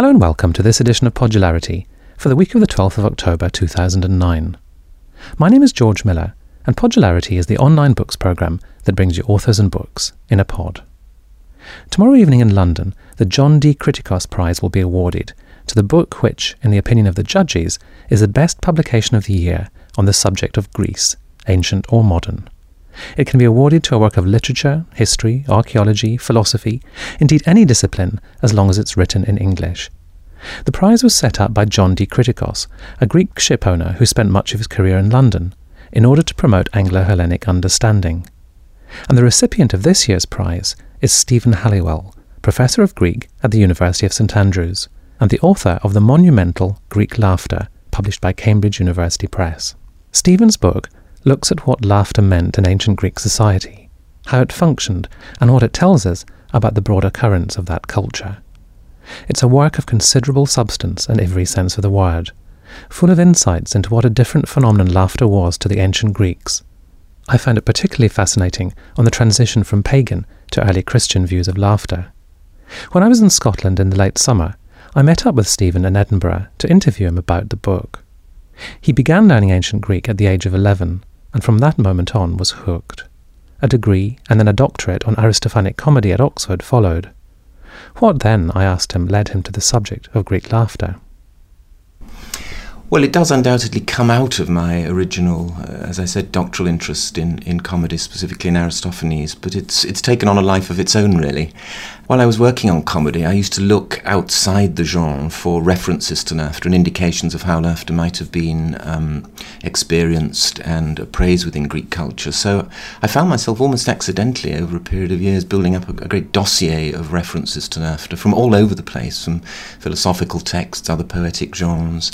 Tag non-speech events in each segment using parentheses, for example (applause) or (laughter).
Hello and welcome to this edition of Podularity for the week of the 12th of October 2009. My name is George Miller, and Podularity is the online books programme that brings you authors and books in a pod. Tomorrow evening in London, the John D. Criticos Prize will be awarded to the book which, in the opinion of the judges, is the best publication of the year on the subject of Greece, ancient or modern. It can be awarded to a work of literature, history, archaeology, philosophy, indeed any discipline, as long as it's written in English. The prize was set up by John D. Criticos, a Greek shipowner who spent much of his career in London, in order to promote Anglo Hellenic understanding. And the recipient of this year's prize is Stephen Halliwell, Professor of Greek at the University of St Andrews, and the author of the monumental Greek Laughter, published by Cambridge University Press. Stephen's book looks at what laughter meant in ancient Greek society, how it functioned, and what it tells us about the broader currents of that culture. It's a work of considerable substance in every sense of the word, full of insights into what a different phenomenon laughter was to the ancient Greeks. I found it particularly fascinating on the transition from pagan to early Christian views of laughter. When I was in Scotland in the late summer, I met up with Stephen in Edinburgh to interview him about the book. He began learning ancient Greek at the age of 11 and from that moment on was hooked. A degree and then a doctorate on Aristophanic comedy at Oxford followed. What then, I asked him, led him to the subject of Greek laughter? Well, it does undoubtedly come out of my original, uh, as I said, doctoral interest in, in comedy, specifically in Aristophanes, but it's, it's taken on a life of its own, really. While I was working on comedy, I used to look outside the genre for references to laughter and indications of how laughter might have been um, experienced and appraised within Greek culture. So I found myself almost accidentally over a period of years building up a, a great dossier of references to laughter from all over the place, from philosophical texts, other poetic genres,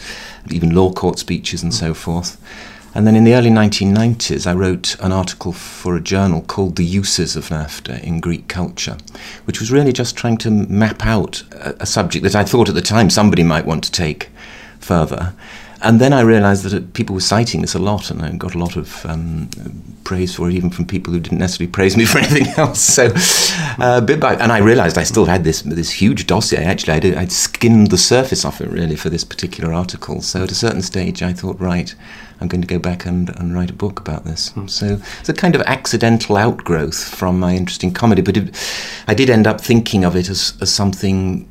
even law court speeches and so forth. And then in the early 1990s, I wrote an article for a journal called The Uses of Laughter in Greek Culture, which was really just trying to map out a, a subject that I thought at the time somebody might want to take further. And then I realized that people were citing this a lot, and I got a lot of um, praise for it, even from people who didn't necessarily praise me (laughs) for anything else. So, uh, bit by, and I realized I still had this this huge dossier. Actually, I'd, I'd skimmed the surface of it really for this particular article. So, at a certain stage, I thought, right, I'm going to go back and, and write a book about this. Mm. So it's a kind of accidental outgrowth from my interest in comedy, but it, I did end up thinking of it as, as something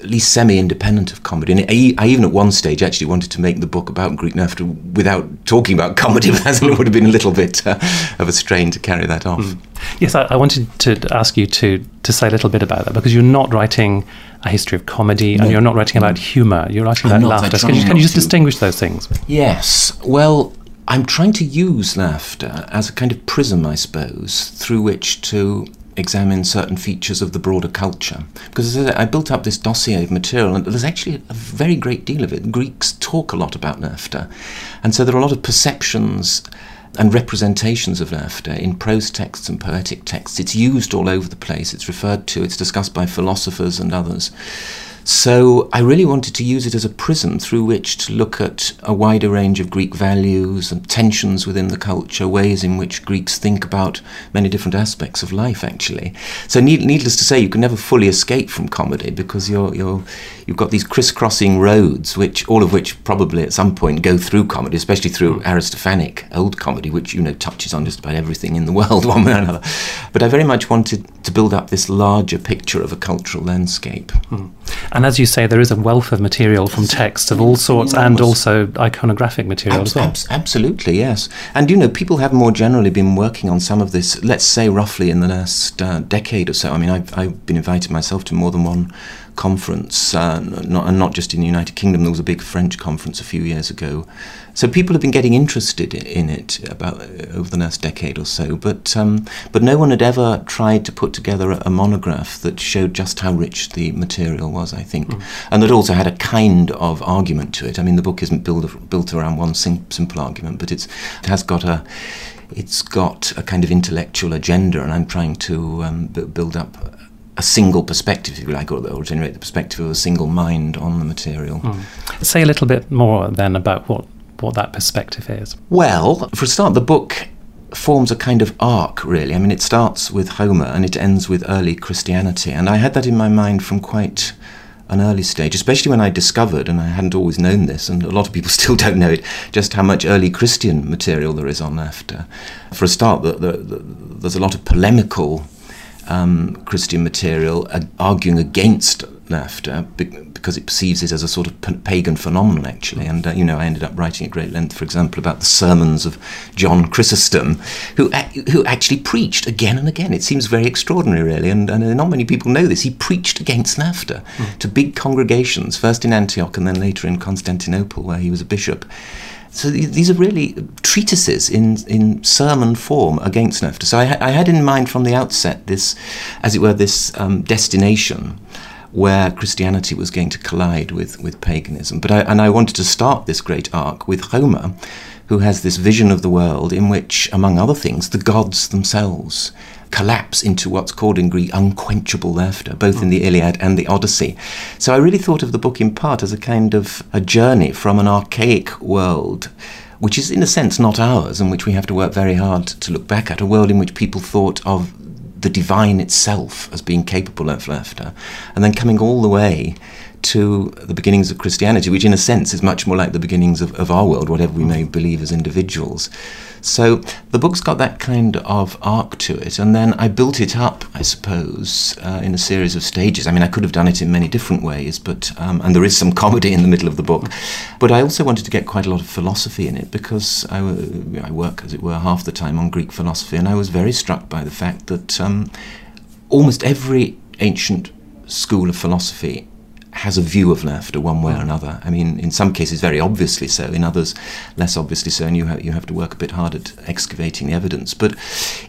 at least semi-independent of comedy. And I, I, even at one stage actually wanted to make the book about Greek laughter without talking about comedy, (laughs) but that would have been a little bit uh, of a strain to carry that off. Mm. Yes, I, I, wanted to ask you to to say a little bit about that because you're not writing a history of comedy no. and you're not writing about humour. You're writing I'm about laughter. Can you, can you just to. distinguish those things? Yes. Well, I'm trying to use laughter as a kind of prism, I suppose, through which to examine certain features of the broader culture. Because as I, said, I built up this dossier of material, and there's actually a very great deal of it. Greeks talk a lot about laughter, and so there are a lot of perceptions and representations of laughter in prose texts and poetic texts. It's used all over the place, it's referred to, it's discussed by philosophers and others. So I really wanted to use it as a prism through which to look at a wider range of Greek values and tensions within the culture, ways in which Greeks think about many different aspects of life, actually. So, need, needless to say, you can never fully escape from comedy because you're, you're, you've got these crisscrossing roads, which all of which probably at some point go through comedy, especially through Aristophanic old comedy, which you know touches on just about everything in the (laughs) world, one way or another. But I very much wanted to build up this larger picture of a cultural landscape. Mm. And as you say, there is a wealth of material from texts of all sorts and also iconographic material as well. absolutely, yes. And you know, people have more generally been working on some of this, let's say roughly in the last uh, decade or so. I mean, I've, I've been invited myself to more than one conference, uh, not, and not just in the United Kingdom. There was a big French conference a few years ago. So people have been getting interested in it about uh, over the last decade or so. But um, but no one had ever tried to put together a, a, monograph that showed just how rich the material was. I think, mm. and that also had a kind of argument to it. I mean, the book isn't built built around one sim- simple argument, but it's it has got a it's got a kind of intellectual agenda, and I'm trying to um, b- build up a single perspective, if you like, or, or, generate the perspective of a single mind on the material. Mm. Say a little bit more then about what, what that perspective is. Well, for a start, the book forms a kind of arc, really. I mean, it starts with Homer and it ends with early Christianity, and I had that in my mind from quite an early stage, especially when I discovered, and I hadn't always known this, and a lot of people (laughs) still don't know it, just how much early Christian material there is on after. For a start, the, the, the, there's a lot of polemical um, Christian material uh, arguing against laughter because it perceives it as a sort of pagan phenomenon, actually. And, uh, you know, I ended up writing at great length, for example, about the sermons of John Chrysostom, who, who actually preached again and again. It seems very extraordinary, really, and, and not many people know this. He preached against laughter mm. to big congregations, first in Antioch and then later in Constantinople, where he was a bishop. So these are really treatises in, in sermon form against laughter. So I, I had in mind from the outset this, as it were, this um, destination where Christianity was going to collide with, with paganism. But I, and I wanted to start this great arc with Homer, who has this vision of the world in which, among other things, the gods themselves collapse into what's called in Greek unquenchable laughter, both in the hmm. Iliad and the Odyssey. So I really thought of the book in part as a kind of a journey from an archaic world which is in a sense not ours and which we have to work very hard to look back at, a world in which people thought of the divine itself as being capable of laughter, and then coming all the way to the beginnings of Christianity, which in a sense is much more like the beginnings of, of our world, whatever we may believe as individuals. So the book's got that kind of arc to it, and then I built it up, I suppose, uh, in a series of stages. I mean, I could have done it in many different ways, but um, and there is some (laughs) comedy in the middle of the book, but I also wanted to get quite a lot of philosophy in it because I, I work, as it were, half the time on Greek philosophy, and I was very struck by the fact that um, almost every ancient school of philosophy has a view of laughter one way or another. I mean, in some cases, very obviously so, in others, less obviously so, and you, ha- you have to work a bit hard at excavating the evidence. But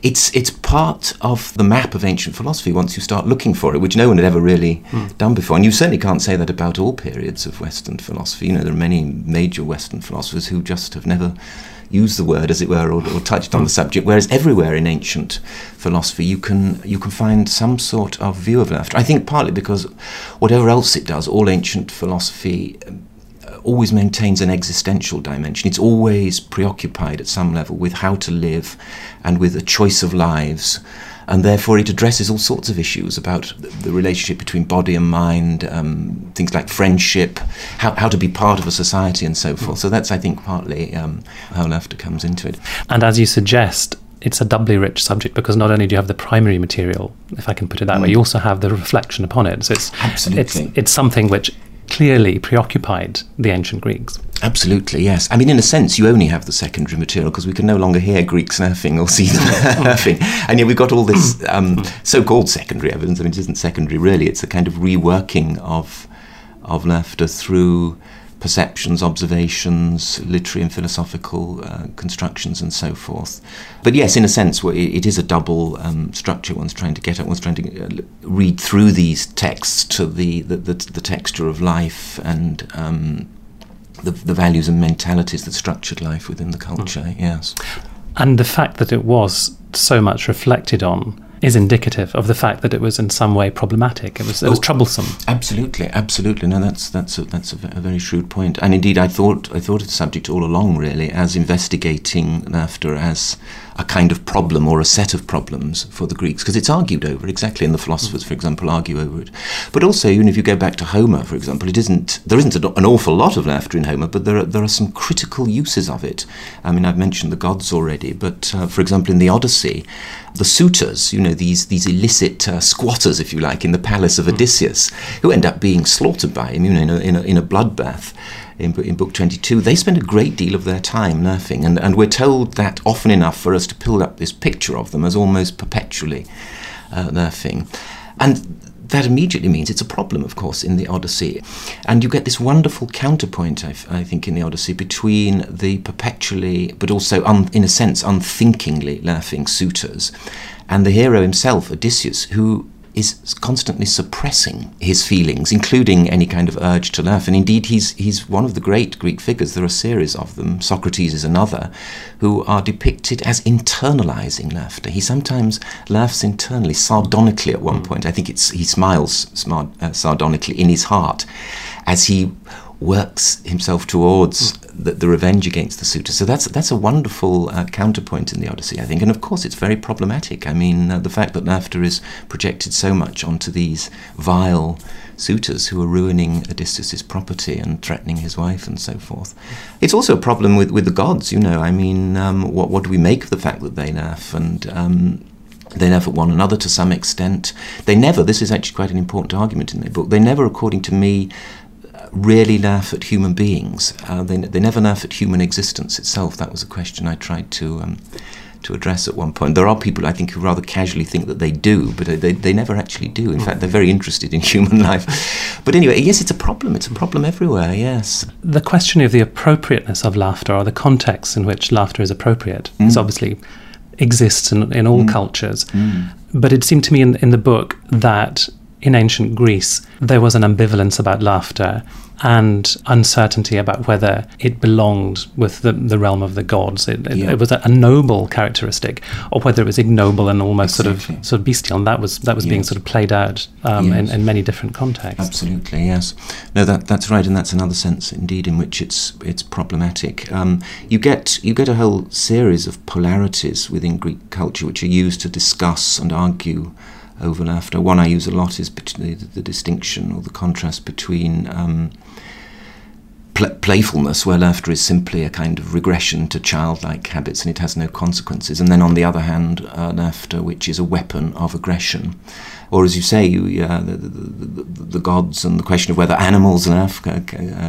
it's, it's part of the map of ancient philosophy once you start looking for it, which no one had ever really mm. done before. And you certainly can't say that about all periods of Western philosophy. You know, there are many major Western philosophers who just have never used the word, as it were, or, or touched on the subject. Whereas everywhere in ancient philosophy, you can you can find some sort of view of laughter. I think partly because whatever else it does, all ancient philosophy uh, always maintains an existential dimension. It's always preoccupied at some level with how to live and with a choice of lives and therefore it addresses all sorts of issues about the relationship between body and mind, um, things like friendship, how, how to be part of a society, and so forth. So that's, I think, partly um, how laughter comes into it. And as you suggest, it's a doubly rich subject because not only do you have the primary material, if I can put it that mm. way, you also have the reflection upon it. So it's Absolutely. it's it's something which clearly preoccupied the ancient Greeks. Absolutely, yes. I mean, in a sense, you only have the secondary material because we can no longer hear Greeks laughing or see them laughing. And yet we've got all this (coughs) um, so called secondary evidence. I mean, it isn't secondary really, it's a kind of reworking of, of laughter through perceptions, observations, literary and philosophical uh, constructions, and so forth. But yes, in a sense, it is a double um, structure. One's trying to get at, one's trying to uh, read through these texts to the, the, the, the texture of life and um, the, the values and mentalities that structured life within the culture, mm. yes. And the fact that it was so much reflected on is indicative of the fact that it was in some way problematic. It was, it was oh, troublesome. Absolutely, absolutely. No, that's that's a, that's a, a, very shrewd point. And indeed, I thought I thought of the subject all along, really, as investigating laughter as a kind of problem or a set of problems for the Greeks, because it's argued over exactly, and the philosophers, for example, argue over it. But also, even if you go back to Homer, for example, it isn't there isn't an awful lot of laughter in Homer, but there are, there are some critical uses of it. I mean, I've mentioned the gods already, but uh, for example, in the Odyssey, the suitors, you know, these these illicit uh, squatters, if you like, in the palace of Odysseus, who end up being slaughtered by him, you know, in a, in a, in a bloodbath in, in book 22, they spend a great deal of their time laughing, and, and we're told that often enough for us to build up this picture of them as almost perpetually uh, laughing. And that immediately means it's a problem, of course, in the Odyssey. And you get this wonderful counterpoint, I, I think, in the Odyssey between the perpetually, but also, un, in a sense, unthinkingly laughing suitors and the hero himself, Odysseus, who is constantly suppressing his feelings, including any kind of urge to laugh. And indeed, he's, he's one of the great Greek figures. There are a series of them. Socrates is another, who are depicted as internalizing laughter. He sometimes laughs internally, sardonically at one mm. point. I think it's, he smiles smart, uh, sardonically in his heart as he works himself towards the, the, revenge against the suitors. So that's that's a wonderful uh, counterpoint in the Odyssey, I think. And of course, it's very problematic. I mean, uh, the fact that laughter is projected so much onto these vile suitors who are ruining Odysseus' property and threatening his wife and so forth. It's also a problem with, with the gods, you know. I mean, um, what, what do we make of the fact that they laugh? And um, they laugh at one another to some extent. They never, this is actually quite an important argument in their book, they never, according to me, really laugh at human beings. Uh, they, they never laugh at human existence itself. That was a question I tried to um, to address at one point. There are people I think who rather casually think that they do, but they, they never actually do. In fact, they're very interested in (laughs) human life. But anyway, yes, it's a problem. It's a problem everywhere, yes. The question of the appropriateness of laughter or the context in which laughter is appropriate mm. is obviously exists in, in all mm. cultures. Mm. But it seemed to me in, in the book that in ancient Greece, there was an ambivalence about laughter and uncertainty about whether it belonged with the, the realm of the gods. It, it, yeah. it was a, a, noble characteristic, or whether it was ignoble and almost exactly. sort of sort of bestial. And that was that was yes. being sort of played out um, yes. in, in, many different contexts. Absolutely, yes. No, that that's right, and that's another sense, indeed, in which it's it's problematic. Um, you get you get a whole series of polarities within Greek culture, which are used to discuss and argue over laughter. One I use a lot is the, the distinction or the contrast between um, pl- playfulness, where laughter is simply a kind of regression to childlike habits and it has no consequences, and then on the other hand, uh, laughter, which is a weapon of aggression. Or, as you say, you, uh, the, the, the, gods and the question of whether animals laugh uh,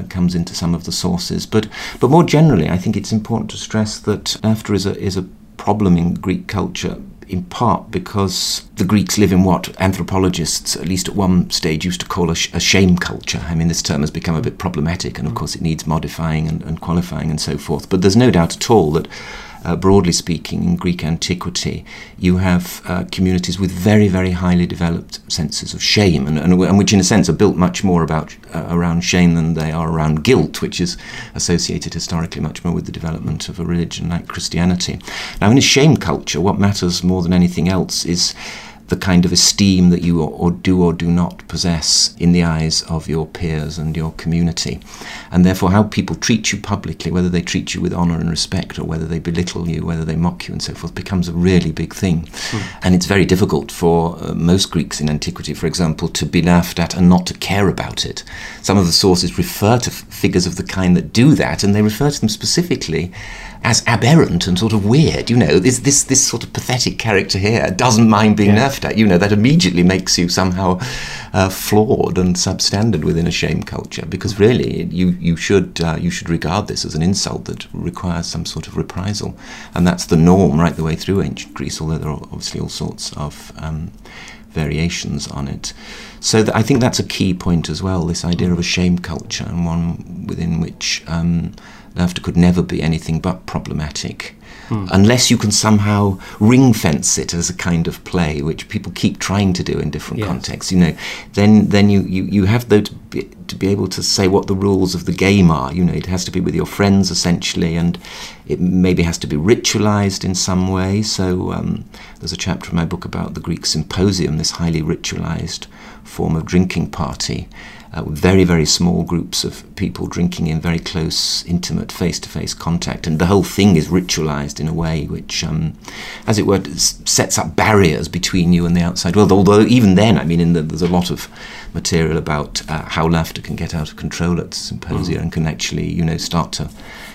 comes into some of the sources. But, but more generally, I think it's important to stress that laughter is a, is a problem in Greek culture in part because the Greeks live in what anthropologists, at least at one stage, used to call a, sh- a shame culture. I mean, this term has become a bit problematic, and of course, it needs modifying and, and qualifying and so forth. But there's no doubt at all that uh, broadly speaking, in Greek antiquity, you have uh, communities with very, very highly developed senses of shame, and, and, and which, in a sense, are built much more about uh, around shame than they are around guilt, which is associated historically much more with the development of a religion like Christianity. Now, in a shame culture, what matters more than anything else is the kind of esteem that you or, or, do or do not possess in the eyes of your peers and your community. And therefore, how people treat you publicly, whether they treat you with honour and respect or whether they belittle you, whether they mock you and so forth, becomes a really big thing. Mm. And it's very difficult for uh, most Greeks in antiquity, for example, to be laughed at and not to care about it. Some of the sources refer to f- figures of the kind that do that, and they refer to them specifically as aberrant and sort of weird. You know, this this this sort of pathetic character here doesn't mind being yeah. laughed at. You know, that immediately makes you somehow uh, flawed and substandard within a shame culture. Because really, you you should uh, you should regard this as an insult that requires some sort of reprisal, and that's the norm right the way through ancient Greece. Although there are obviously all sorts of um, variations on it. So th- I think that's a key point as well. This idea of a shame culture and one within which um, laughter could never be anything but problematic. Hmm. Unless you can somehow ring fence it as a kind of play, which people keep trying to do in different yes. contexts, you know, then then you, you, you have though to be, to be able to say what the rules of the game are. You know, it has to be with your friends essentially, and it maybe has to be ritualized in some way. So um, there's a chapter in my book about the Greek symposium, this highly ritualized form of drinking party uh, very, very small groups of people drinking in very close, intimate, face to face contact. And the whole thing is ritualized in a way which, um, as it were, sets up barriers between you and the outside world. Although, even then, I mean, the, there's a lot of material about uh, how laughter can get out of control at symposia mm. and can actually, you know, start to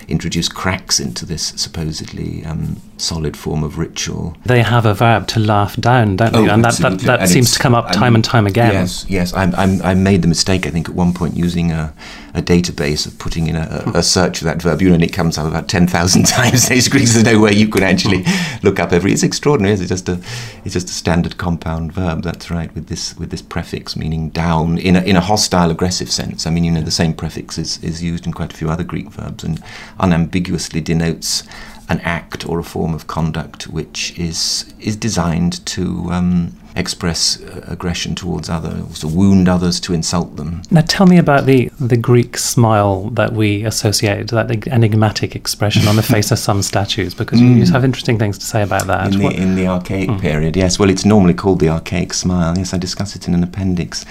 introduce cracks into this supposedly um, solid form of ritual. They have a verb to laugh down, don't they? Oh, and that, that, that and seems to come up time and time again. Yes, yes. I, I, I made the mistake, I think, at one point using a, a database of putting in a, a search of that verb, you know, and it comes up about 10,000 (laughs) times. There's no way you can actually look up every. It's extraordinary. It's just a, it's just a standard compound verb. That's right, with this with this prefix meaning down in a, in a hostile, aggressive sense. I mean, you know, the same prefix is, is used in quite a few other Greek verbs and unambiguously denotes an act or a form of conduct which is is designed to um, express uh, aggression towards others, to wound others, to insult them. Now, tell me about the the Greek smile that we associate, that enigmatic expression on the (laughs) face of some statues, because mm. you have interesting things to say about that. In the, in the archaic mm. period, yes. Well, it's normally called the archaic smile. Yes, I discuss it in an appendix.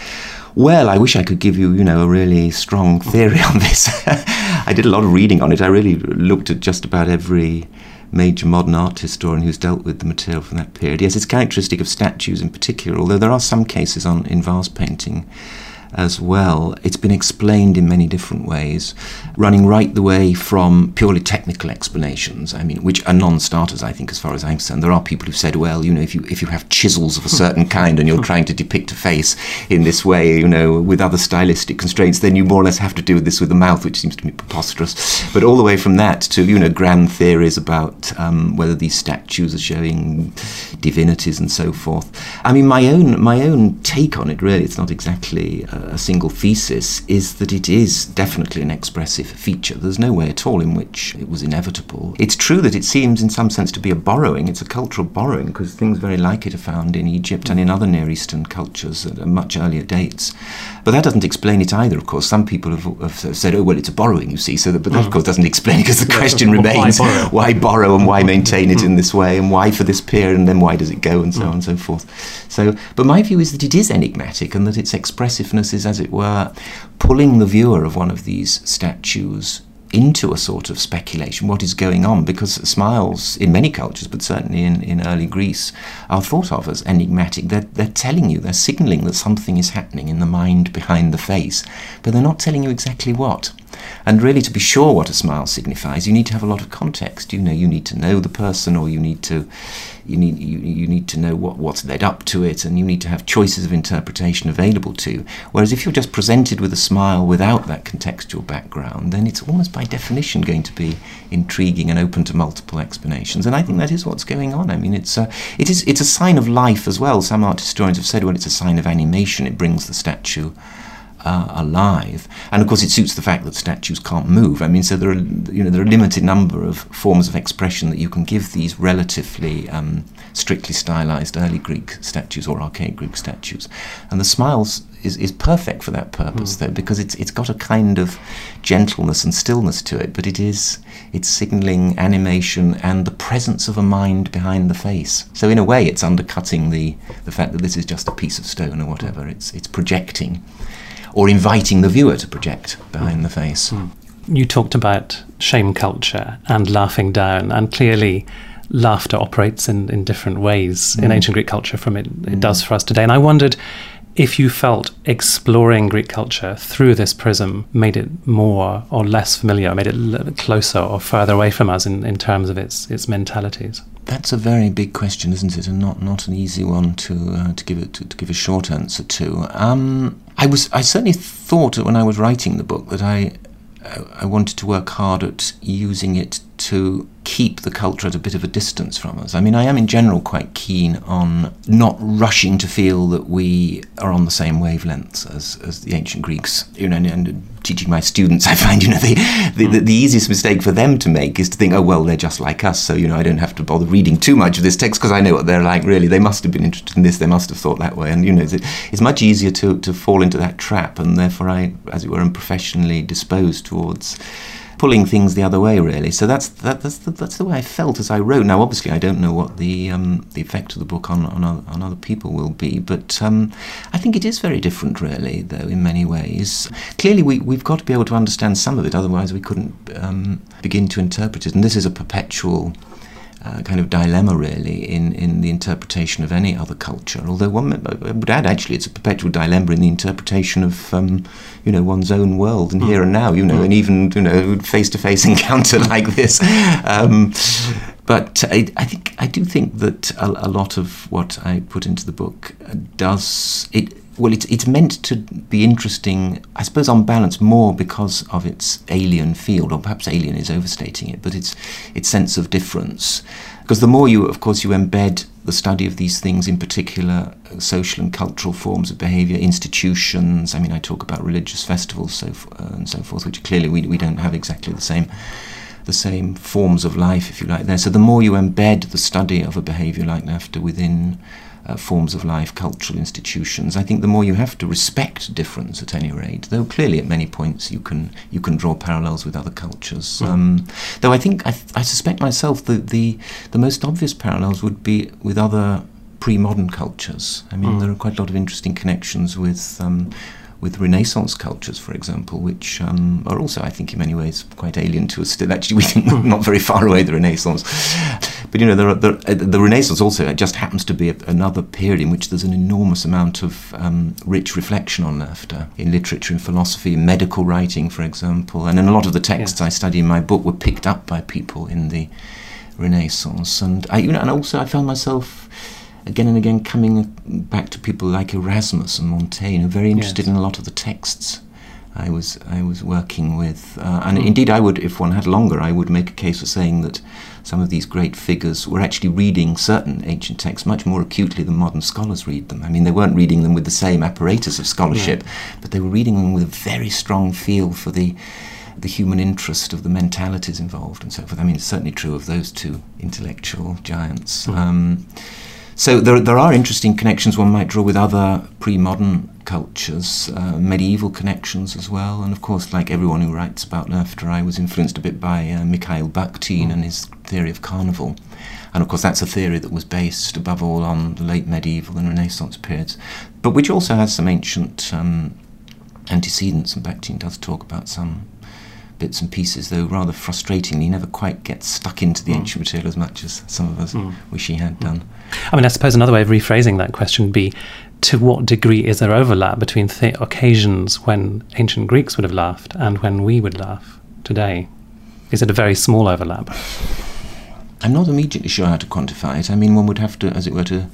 Well, I wish I could give you, you know, a really strong theory (laughs) on this. I did a lot of reading on it. I really looked at just about every major modern art historian who's dealt with the material from that period. Yes, it's characteristic of statues in particular, although there are some cases on in vase painting as well. It's been explained in many different ways, running right the way from purely technical explanations, I mean, which are non-starters, I think, as far as I'm concerned. There are people who've said, well, you know, if you if you have chisels of a certain (laughs) kind and you're trying to depict a face in this way, you know, with other stylistic constraints, then you more or less have to do with this with the mouth, which seems to me preposterous. But all the way from that to, you know, grand theories about um, whether these statues are showing divinities and so forth. I mean, my own my own take on it, really, it's not exactly a single thesis is that it is definitely an expressive feature. There's no way at all in which it was inevitable. It's true that it seems, in some sense, to be a borrowing. It's a cultural borrowing because things very like it are found in Egypt and in other Near Eastern cultures at much earlier dates. But that doesn't explain it either, of course. Some people have, have said, oh, well, it's a borrowing, you see. So that, but that, of mm. course, doesn't explain it because the (laughs) question remains why borrow? why borrow and why maintain it in this way and why for this period and then why does it go and so mm. on and so forth. So, but my view is that it is enigmatic and that its expressiveness is, as it were, pulling the viewer of one of these statues into a sort of speculation what is going on because smiles in many cultures but certainly in, in early greece are thought of as enigmatic. They're, they're telling you they're signaling that something is happening in the mind behind the face but they're not telling you exactly what and really to be sure what a smile signifies you need to have a lot of context you know. You need to know the person or you need to you need you, you need to know what, what's led up to it and you need to have choices of interpretation available to you. Whereas if you're just presented with a smile without that contextual background then it's almost by definition going to be intriguing and open to multiple explanations. And I think that is what's going on. I mean it's a, it is it's a sign of life as well. Some art historians have said well it's a sign of animation. It brings the statue uh, alive. And of course, it suits the fact that statues can't move. I mean, so there are you know there are a limited number of forms of expression that you can give these relatively um, strictly stylized early Greek statues or archaic Greek statues, and the smiles is, is perfect for that purpose mm. though because it's it's got a kind of gentleness and stillness to it, but it is it's signaling animation and the presence of a mind behind the face. So in a way, it's undercutting the the fact that this is just a piece of stone or whatever. It's it's projecting or inviting the viewer to project behind the face. Mm. You talked about shame culture and laughing down, and clearly laughter operates in, in different ways mm. in ancient Greek culture from it, it mm. does for us today. And I wondered if you felt exploring Greek culture through this prism made it more or less familiar, made it closer or further away from us in, in terms of its, its mentalities. That's a very big question, isn't it? And not, not an easy one to uh, to give it to, to, give a short answer to. Um, I was I certainly thought when I was writing the book that I I wanted to work hard at using it to keep the culture at a bit of a distance from us. I mean, I am in general quite keen on not rushing to feel that we are on the same wavelengths as, as the ancient Greeks. You know, and, and teaching my students, I find, you know, the, the, the, the, easiest mistake for them to make is to think, oh, well, they're just like us, so, you know, I don't have to bother reading too much of this text because I know what they're like, really. They must have been interested in this, they must have thought that way. And, you know, it's, much easier to, to fall into that trap, and therefore I, as it were, am professionally disposed towards pulling things the other way, really. So that's that, that's the, that's the way I felt as I wrote. Now, obviously, I don't know what the um, the effect of the book on on, on other people will be, but um, I think it is very different, really, though in many ways. Clearly, we we've got to be able to understand some of it, otherwise we couldn't um, begin to interpret it. And this is a perpetual uh, kind of dilemma, really, in, in the interpretation of any other culture. Although one I would add, actually, it's a perpetual dilemma in the interpretation of, um, you know, one's own world and mm. here and now, you know, and even, you know, face-to-face (laughs) encounter like this. Um, but I, I, think I do think that a, a, lot of what I put into the book does it well, it's, it's meant to be interesting, I suppose, on balance, more because of its alien field, or perhaps alien is overstating it, but its, its sense of difference. Because the more you, of course, you embed the study of these things, in particular uh, social and cultural forms of behaviour, institutions. I mean, I talk about religious festivals so uh, and so forth, which clearly we, we don't have exactly the same the same forms of life, if you like, there. So the more you embed the study of a behaviour like laughter within uh, forms of life, cultural institutions. I think the more you have to respect difference at any rate, though clearly at many points you can you can draw parallels with other cultures. Mm. Um, though I think I, I suspect myself that the the most obvious parallels would be with other pre-modern cultures. I mean, mm. there are quite a lot of interesting connections with. Um, with Renaissance cultures, for example, which um, are also, I think, in many ways quite alien to us still. Actually, we think not very far away, the Renaissance. But, you know, there are, there, uh, the Renaissance also just happens to be a, another period in which there's an enormous amount of um, rich reflection on laughter in literature and philosophy, in medical writing, for example. And in a lot of the texts I study in my book were picked up by people in the Renaissance. And, I, you know, and also I found myself again and again coming back to people like Erasmus and Montaigne, who are very interested yes. in a lot of the texts I was I was working with, uh, and mm. indeed I would, if one had longer, I would make a case for saying that some of these great figures were actually reading certain ancient texts much more acutely than modern scholars read them. I mean, they weren't reading them with the same apparatus of scholarship, yeah. but they were reading them with a very strong feel for the the human interest of the mentalities involved and so forth. I mean, it's certainly true of those two intellectual giants. Mm. Um, so there, there are interesting connections one might draw with other pre-modern cultures, uh, medieval connections as well, and of course, like everyone who writes about laughter, I was influenced a bit by uh, Mikhail Bakhtin and his theory of carnival. And of course, that's a theory that was based above all on the late medieval and Renaissance periods, but which also has some ancient um, antecedents, and Bakhtin does talk about some bits and pieces, though rather frustratingly, he never quite gets stuck into the mm. ancient material as much as some of us mm. wish he had hmm. done. I mean, I suppose another way of rephrasing that question would be to what degree is there overlap between th- occasions when ancient Greeks would have laughed and when we would laugh today? Is it a very small overlap? I'm not immediately sure how to quantify it. I mean, one would have to, as it were, to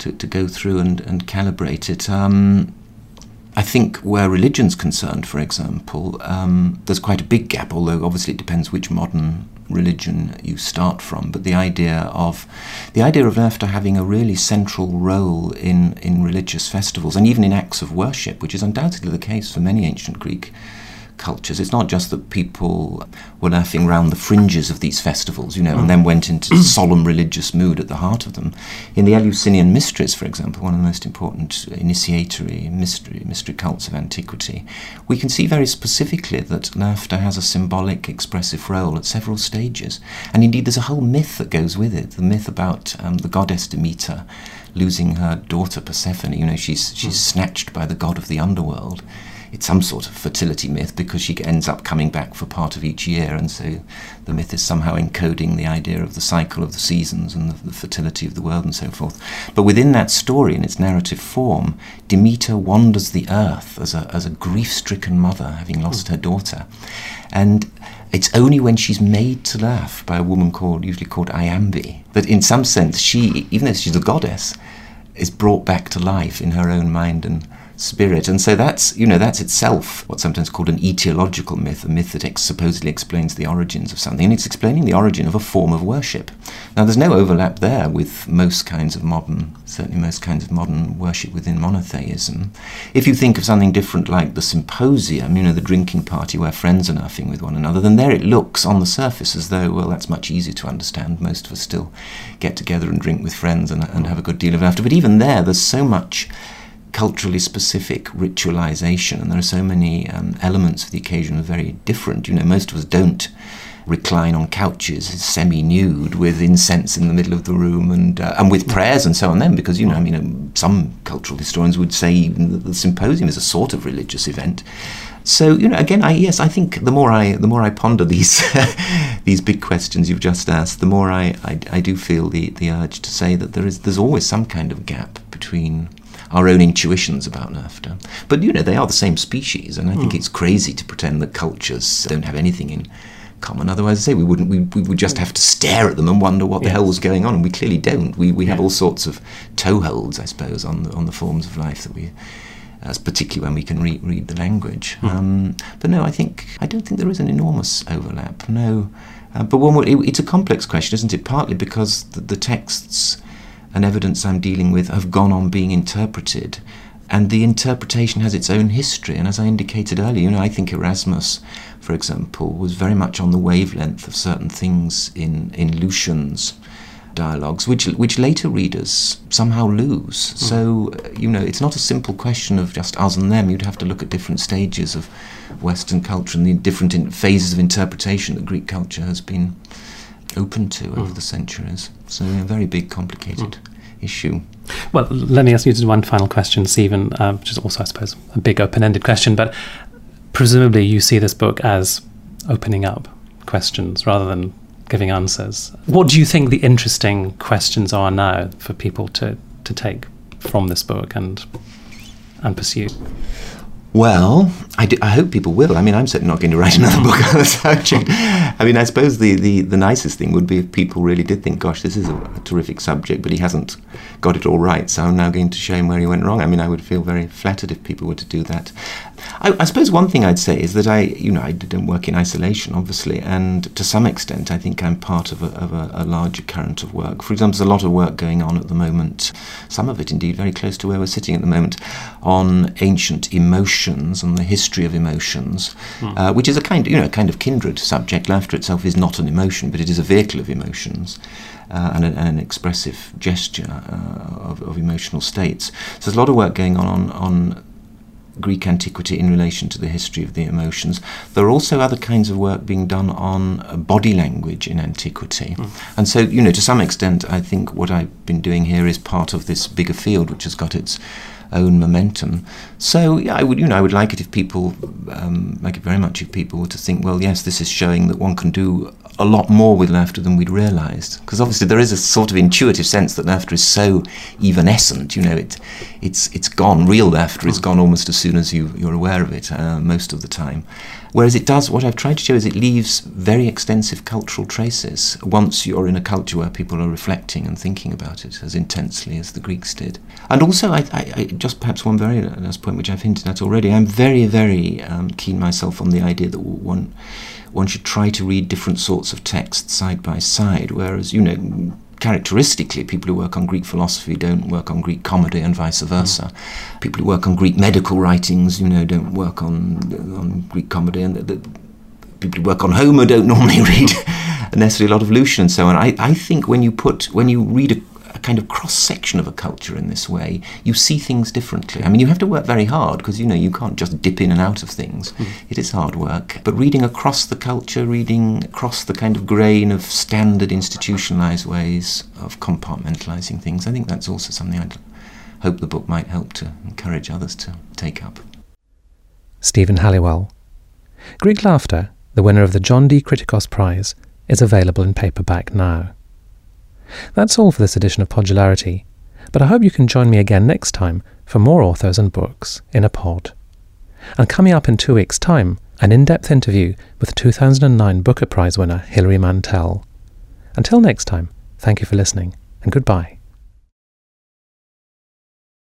to, to go through and, and calibrate it. Um, I think where religion's concerned, for example, um, there's quite a big gap, although obviously it depends which modern religion you start from. But the idea of the idea of laughter having a really central role in, in religious festivals and even in acts of worship, which is undoubtedly the case for many ancient Greek cultures. It's not just that people were laughing round the fringes of these festivals, you know, and then went into solemn religious mood at the heart of them. In the Eleusinian Mysteries, for example, one of the most important initiatory mystery, mystery cults of antiquity, we can see very specifically that laughter has a symbolic, expressive role at several stages. And indeed, there's a whole myth that goes with it the myth about um, the goddess Demeter losing her daughter Persephone. You know, she's, she's mm. snatched by the god of the underworld it's some sort of fertility myth because she ends up coming back for part of each year, and so the myth is somehow encoding the idea of the cycle of the seasons and the, the fertility of the world and so forth. But within that story, in its narrative form, Demeter wanders the earth as a, as a grief stricken mother having lost her daughter. And it's only when she's made to laugh by a woman called, usually called Iambe, that in some sense she, even though she's a goddess, is brought back to life in her own mind and spirit. And so that's, you know, that's itself what's sometimes called an etiological myth, a myth that ex- supposedly explains the origins of something. And it's explaining the origin of a form of worship. Now, there's no overlap there with most kinds of modern, certainly most kinds of modern worship within monotheism. If you think of something different like the symposium, you know, the drinking party where friends are laughing with one another, then there it looks on the surface as though, well, that's much easier to understand. Most of us still get together and drink with friends and, and have a good deal of laughter. But even there, there's so much culturally specific ritualization, and there are so many um, elements of the occasion are very different. You know, most of us don't recline on couches semi-nude with incense in the middle of the room and uh, and with prayers and so on then because you know I mean um, some cultural historians would say even that the symposium is a sort of religious event so you know again I yes I think the more I the more I ponder these (laughs) these big questions you've just asked the more I, I, I do feel the the urge to say that there is there's always some kind of gap between our own intuitions about laughter. But you know, they are the same species, and I think mm. it's crazy to pretend that cultures don't have anything in common. Otherwise, I say we wouldn't. We, we would just have to stare at them and wonder what yes. the hell was going on, and we clearly don't. We we yeah. have all sorts of toeholds, I suppose, on the on the forms of life that we. As particularly when we can re- read the language, mm. um, but no, I think I don't think there is an enormous overlap. No, uh, but one, it, it's a complex question, isn't it? Partly because the, the texts and evidence I'm dealing with have gone on being interpreted. And the interpretation has its own history. And as I indicated earlier, you know, I think Erasmus, for example, was very much on the wavelength of certain things in, in Lucian's dialogues, which which later readers somehow lose. Mm. So you know, it's not a simple question of just us and them. You'd have to look at different stages of Western culture and the different phases of interpretation that Greek culture has been open to mm. over the centuries. So a very big, complicated mm. issue. Well, let me ask you just one final question, Stephen, uh, which is also, I suppose, a big open ended question, but presumably you see this book as opening up questions rather than giving answers. What do you think the interesting questions are now for people to, to take from this book and and pursue? Well, I, do, I hope people will. I mean, I'm certainly not going to write (laughs) another book on the subject. I mean, I suppose the, the, the nicest thing would be if people really did think, gosh, this is a, a, terrific subject, but he hasn't got it all right, so I'm now going to show him where he went wrong. I mean, I would feel very flattered if people were to do that. I, I, suppose one thing I'd say is that I, you know, I don't work in isolation, obviously, and to some extent, I think I'm part of, a, of a, a, larger current of work. For example, there's a lot of work going on at the moment, some of it indeed very close to where we're sitting at the moment, on ancient emotions and the history of emotions, mm. uh, which is a kind, you know, kind of kindred subject. Laughter itself is not an emotion, but it is a vehicle of emotions. Uh, and, a, and, an expressive gesture uh, of, of, emotional states. So there's a lot of work going on on, on Greek antiquity in relation to the history of the emotions. There are also other kinds of work being done on uh, body language in antiquity. Mm. And so, you know, to some extent, I think what I've been doing here is part of this bigger field which has got its own momentum. So yeah, I would you know I would like it if people um, like it very much if people were to think, well, yes, this is showing that one can do a lot more with laughter than we'd realised. Because obviously there is a sort of intuitive sense that laughter is so evanescent. You know, it it's it's gone. Real laughter is gone almost as soon as you you're aware of it. Uh, most of the time. Whereas it does, what I've tried to show is it leaves very extensive cultural traces once you're in a culture where people are reflecting and thinking about it as intensely as the Greeks did. And also, I, I, I just perhaps one very last point which I've hinted at already, I'm very, very um, keen myself on the idea that one, one should try to read different sorts of texts side by side, whereas, you know, characteristically, people who work on Greek philosophy don't work on Greek comedy and vice versa. Mm. People who work on Greek medical writings, you know, don't work on on Greek comedy, and the, the people who work on Homer don't (laughs) normally read necessarily a lot of Lucian and so on. I, I think when you put when you read a kind of cross section of a culture in this way, you see things differently. I mean, you have to work very hard because you know you can't just dip in and out of things. Mm. It is hard work. But reading across the culture, reading across the kind of grain of standard institutionalized ways of compartmentalizing things, I think that's also something I'd hope the book might help to encourage others to take up. Stephen Halliwell. Greek Laughter, the winner of the John D. Criticos Prize, is available in paperback now. That's all for this edition of Podularity, but I hope you can join me again next time for more authors and books in a pod. And coming up in two weeks' time, an in depth interview with 2009 Booker Prize winner Hilary Mantel. Until next time, thank you for listening, and goodbye.